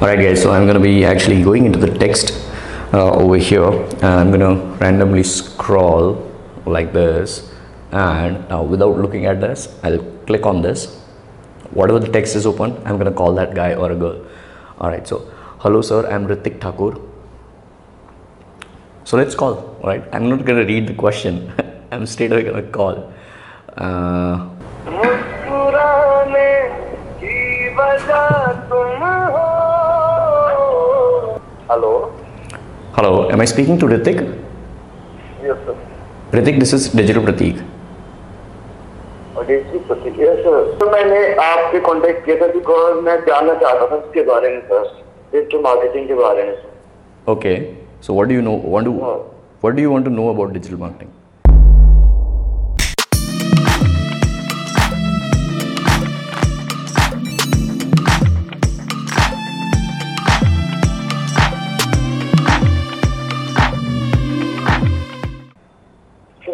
Alright guys, so I'm gonna be actually going into the text uh, over here and I'm gonna randomly scroll like this and now without looking at this, I'll click on this. Whatever the text is open, I'm gonna call that guy or a girl. Alright, so hello sir, I'm Ritik Thakur. So let's call, alright? I'm not gonna read the question, I'm straight away gonna call. Uh, hello hello, am I speaking to Ritik? Yes sir Ritik, this is Digital Pratik. और जी प्रतिक्रिया sir तो मैंने आपसे contact किया था because मैं जानना चाहता था उसके बारे में सर डिजिटल मार्केटिंग के बारे में sir Okay. So what do you know? Want to Oh. what do you want to know about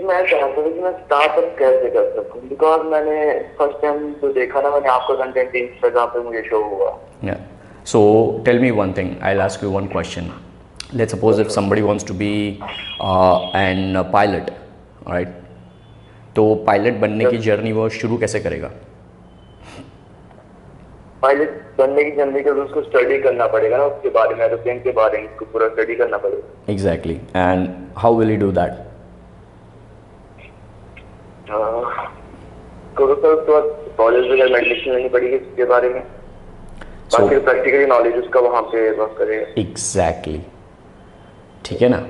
मैं चाहता था कि मैं स्टार्टअप कैसे कर सकूँ बिकॉज़ मैंने फ़र्स्ट टाइम जो देखा ना मैंने आपका कंटेंट इंस्टाग्राम पे मुझे शो हुआ. So tell me one thing. I'll ask you one question. Let's suppose if somebody wants to be uh, an uh, pilot, right? तो पायलट बनने की जर्नी वो शुरू कैसे करेगा पायलट बनने की जल्दी कर उसको स्टडी करना पड़ेगा ना उसके बारे में एरोप्लेन के बारे में उसको पूरा स्टडी करना पड़ेगा exactly and how will you do that. College ठीक है ना?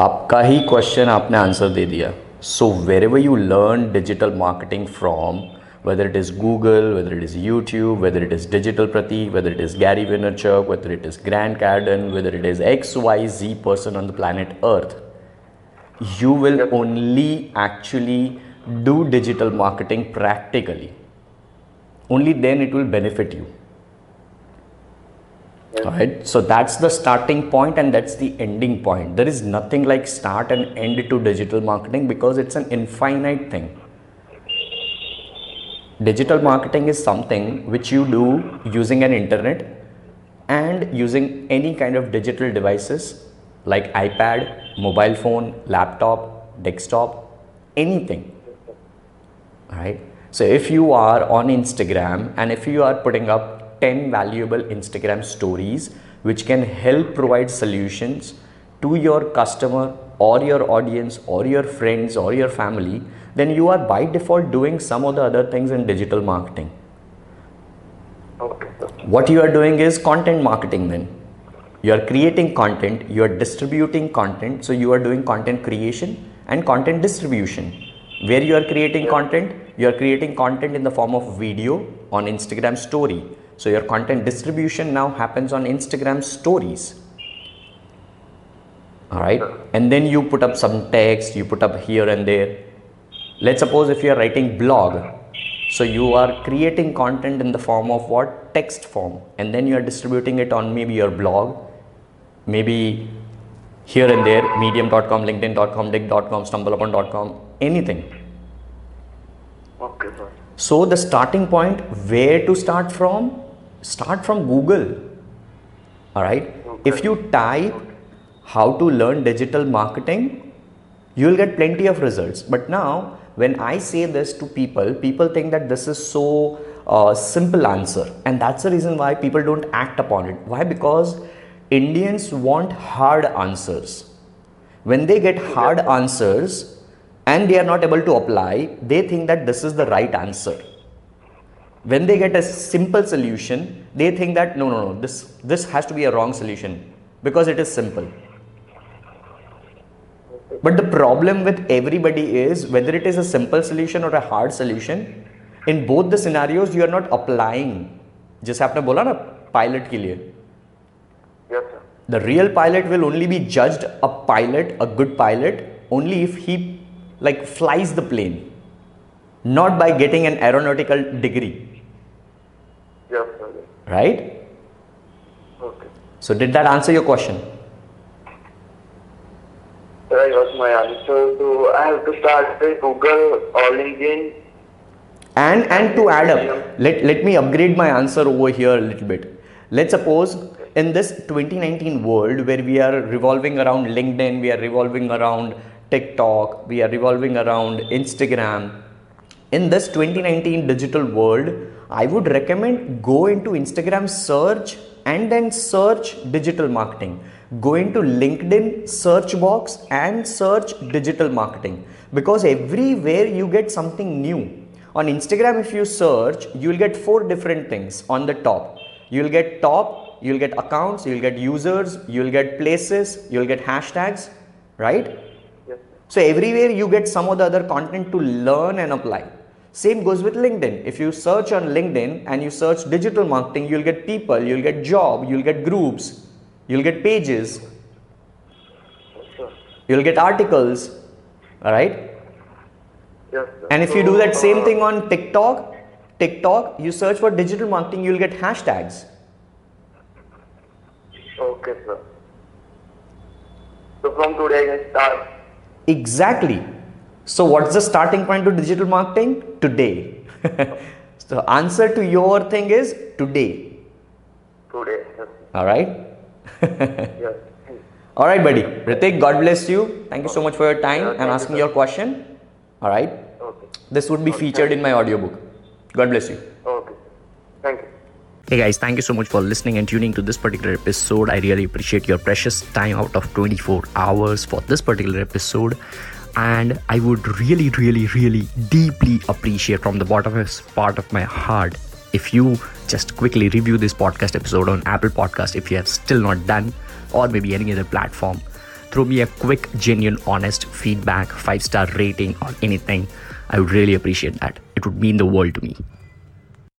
आपका ही क्वेश्चन आपने आंसर दे दिया। So wherever you learn digital marketing from whether it is Google whether it is YouTube whether it is digital प्रति whether it is Gary Vaynerchuk whether it is Grant Cardone whether it is X Y Z person on the planet earth you will only actually do digital marketing practically. Only then it will benefit you. All right so that's the starting point and that's the ending point. There is nothing like start and end to digital marketing because it's an infinite thing. Digital marketing is something which you do using an internet and using any kind of digital devices like ipad mobile phone laptop desktop anything right? So if you are on Instagram and if you are putting up 10 valuable Instagram stories which can help provide solutions to your customer or your audience or your friends or your family, then you are by default doing some of the other things in digital marketing. Okay. What you are doing is content marketing then. You are creating content, you are distributing content, so you are doing content creation and content distribution where you are creating content you are creating content in the form of video on instagram story. So your content distribution now happens on instagram stories. All right and then you put up some text you put up here and there. Let's suppose if you are writing blog so you are creating content in the form of what? Text form. And then you are distributing it on maybe your blog maybe here and there medium.com linkedin.com digg.com stumbleupon.com anything. Okay sir. So the starting point where to start from? Start from google. All right? Okay. if you type how to learn digital marketing you will get plenty of results. But now when i say this to people people think that this is so uh, simple answer. And that's the reason why people don't act upon it. Why? Because indians want hard answers when they get hard answers and they are not able to apply they think that this is the right answer when they get a simple solution they think that no no no this this has to be a wrong solution because it is simple but the problem with everybody is whether it is a simple solution or a hard solution in both the scenarios you are not applying जैसे आपने बोला ना pilot के लिए Yes, sir. The real pilot will only be judged a pilot, a good pilot, only if he like flies the plane, not by getting an aeronautical degree. Yes, sir. Right? Okay. So did that answer your question? That was my answer. So I have to start with Google All Indian and and to add up let, let me upgrade my answer over here a little bit let's suppose in this 2019 world where we are revolving around linkedin we are revolving around tiktok we are revolving around instagram. In this 2019 digital world i would recommend go into instagram search and then search digital marketing. Go into linkedin search box and search digital marketing. Because everywhere you get something new. On instagram if you search you will get four different things on the top you will get top you'll get accounts you'll get users you'll get places you'll get hashtags right Yes. so everywhere you get some of the other content to learn and apply. Same goes with LinkedIn. If you search on LinkedIn and you search digital marketing, you'll get people, you'll get job, you'll get groups, you'll get pages, you'll get articles. Alright? Yes. Sir. And if you do that same uh, thing on TikTok, TikTok, you search for digital marketing, you'll get hashtags. Okay, sir. So from today I can start. Exactly. So, what's the starting point to digital marketing? Today. so, answer to your thing is today. Today. Yes. All right. yes. All right, buddy. Ritik, God bless you. Thank you so much for your time and thank you, asking your question. All right. Okay. This would be featured in my audiobook. God bless you. Okay. Thank you. Hey guys, thank you so much for listening and tuning to this particular episode. I really appreciate your precious time out of 24 hours for this particular episode. And I would really, really, really deeply appreciate from the bottomest part of my heart if you just quickly review this podcast episode on Apple Podcast if you have still not done, or maybe any other platform. Throw me a quick, genuine, honest feedback, five star rating, or anything. I would really appreciate that. It would mean the world to me.